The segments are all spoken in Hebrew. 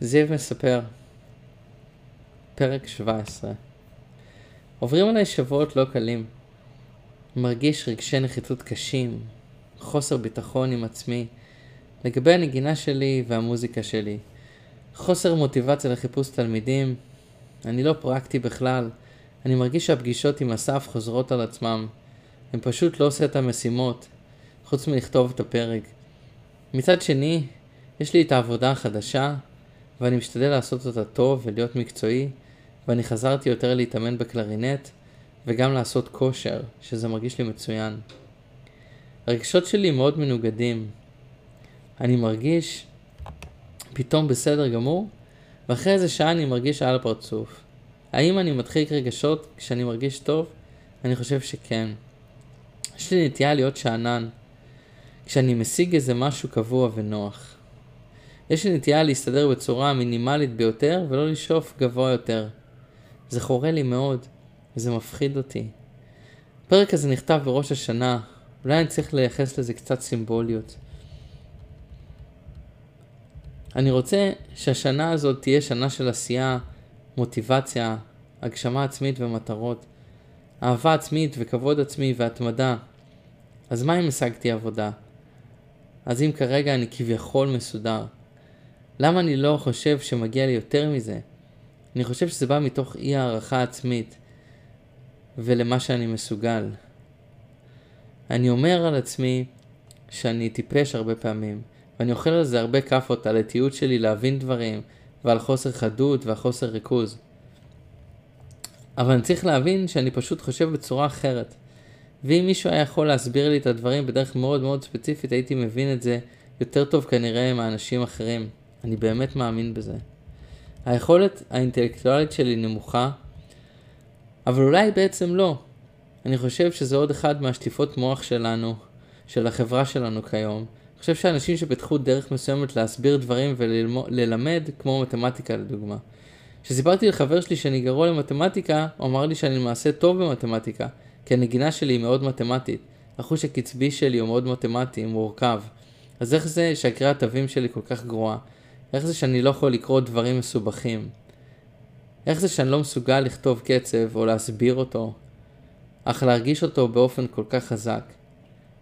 זיו מספר, פרק 17 עוברים עליי שבועות לא קלים. מרגיש רגשי נחיתות קשים, חוסר ביטחון עם עצמי, לגבי הנגינה שלי והמוזיקה שלי. חוסר מוטיבציה לחיפוש תלמידים, אני לא פרקטי בכלל, אני מרגיש שהפגישות עם אסף חוזרות על עצמם. הם פשוט לא עושה את המשימות, חוץ מלכתוב את הפרק. מצד שני, יש לי את העבודה החדשה, ואני משתדל לעשות אותה טוב ולהיות מקצועי, ואני חזרתי יותר להתאמן בקלרינט, וגם לעשות כושר, שזה מרגיש לי מצוין. הרגשות שלי מאוד מנוגדים. אני מרגיש פתאום בסדר גמור, ואחרי איזה שעה אני מרגיש על הפרצוף. האם אני מדחיק רגשות כשאני מרגיש טוב? אני חושב שכן. יש לי נטייה להיות שאנן, כשאני משיג איזה משהו קבוע ונוח. יש לי נטייה להסתדר בצורה המינימלית ביותר ולא לשאוף גבוה יותר. זה חורה לי מאוד, וזה מפחיד אותי. הפרק הזה נכתב בראש השנה, אולי אני צריך לייחס לזה קצת סימבוליות. אני רוצה שהשנה הזאת תהיה שנה של עשייה, מוטיבציה, הגשמה עצמית ומטרות, אהבה עצמית וכבוד עצמי והתמדה. אז מה אם השגתי עבודה? אז אם כרגע אני כביכול מסודר, למה אני לא חושב שמגיע לי יותר מזה? אני חושב שזה בא מתוך אי הערכה עצמית ולמה שאני מסוגל. אני אומר על עצמי שאני טיפש הרבה פעמים, ואני אוכל על זה הרבה כאפות, על האטיות שלי להבין דברים, ועל חוסר חדות והחוסר ריכוז. אבל אני צריך להבין שאני פשוט חושב בצורה אחרת. ואם מישהו היה יכול להסביר לי את הדברים בדרך מאוד מאוד ספציפית, הייתי מבין את זה יותר טוב כנראה עם האנשים אחרים. אני באמת מאמין בזה. היכולת האינטלקטואלית שלי נמוכה, אבל אולי בעצם לא. אני חושב שזה עוד אחד מהשטיפות מוח שלנו, של החברה שלנו כיום. אני חושב שאנשים שפיתחו דרך מסוימת להסביר דברים וללמד, כמו מתמטיקה לדוגמה. כשסיפרתי לחבר שלי שאני גרוע למתמטיקה, הוא אמר לי שאני למעשה טוב במתמטיקה, כי הנגינה שלי היא מאוד מתמטית. החוש הקצבי שלי הוא מאוד מתמטי, מורכב. אז איך זה שהקריאת תווים שלי כל כך גרועה? איך זה שאני לא יכול לקרוא דברים מסובכים? איך זה שאני לא מסוגל לכתוב קצב או להסביר אותו, אך להרגיש אותו באופן כל כך חזק?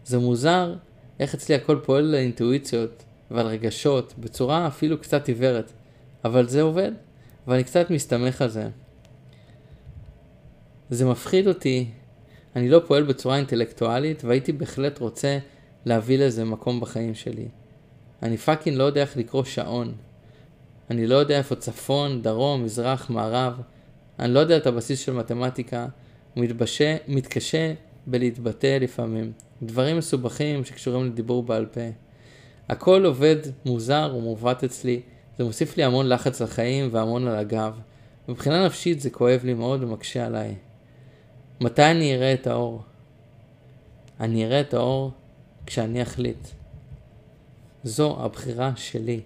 זה מוזר איך אצלי הכל פועל על אינטואיציות ועל רגשות בצורה אפילו קצת עיוורת, אבל זה עובד, ואני קצת מסתמך על זה. זה מפחיד אותי, אני לא פועל בצורה אינטלקטואלית והייתי בהחלט רוצה להביא לזה מקום בחיים שלי. אני פאקינג לא יודע איך לקרוא שעון. אני לא יודע איפה צפון, דרום, מזרח, מערב. אני לא יודע את הבסיס של מתמטיקה. ומתבשה, מתקשה בלהתבטא לפעמים. דברים מסובכים שקשורים לדיבור בעל פה. הכל עובד מוזר ומעוות אצלי. זה מוסיף לי המון לחץ לחיים והמון על הגב. מבחינה נפשית זה כואב לי מאוד ומקשה עליי. מתי אני אראה את האור? אני אראה את האור כשאני אחליט. זו הבחירה שלי.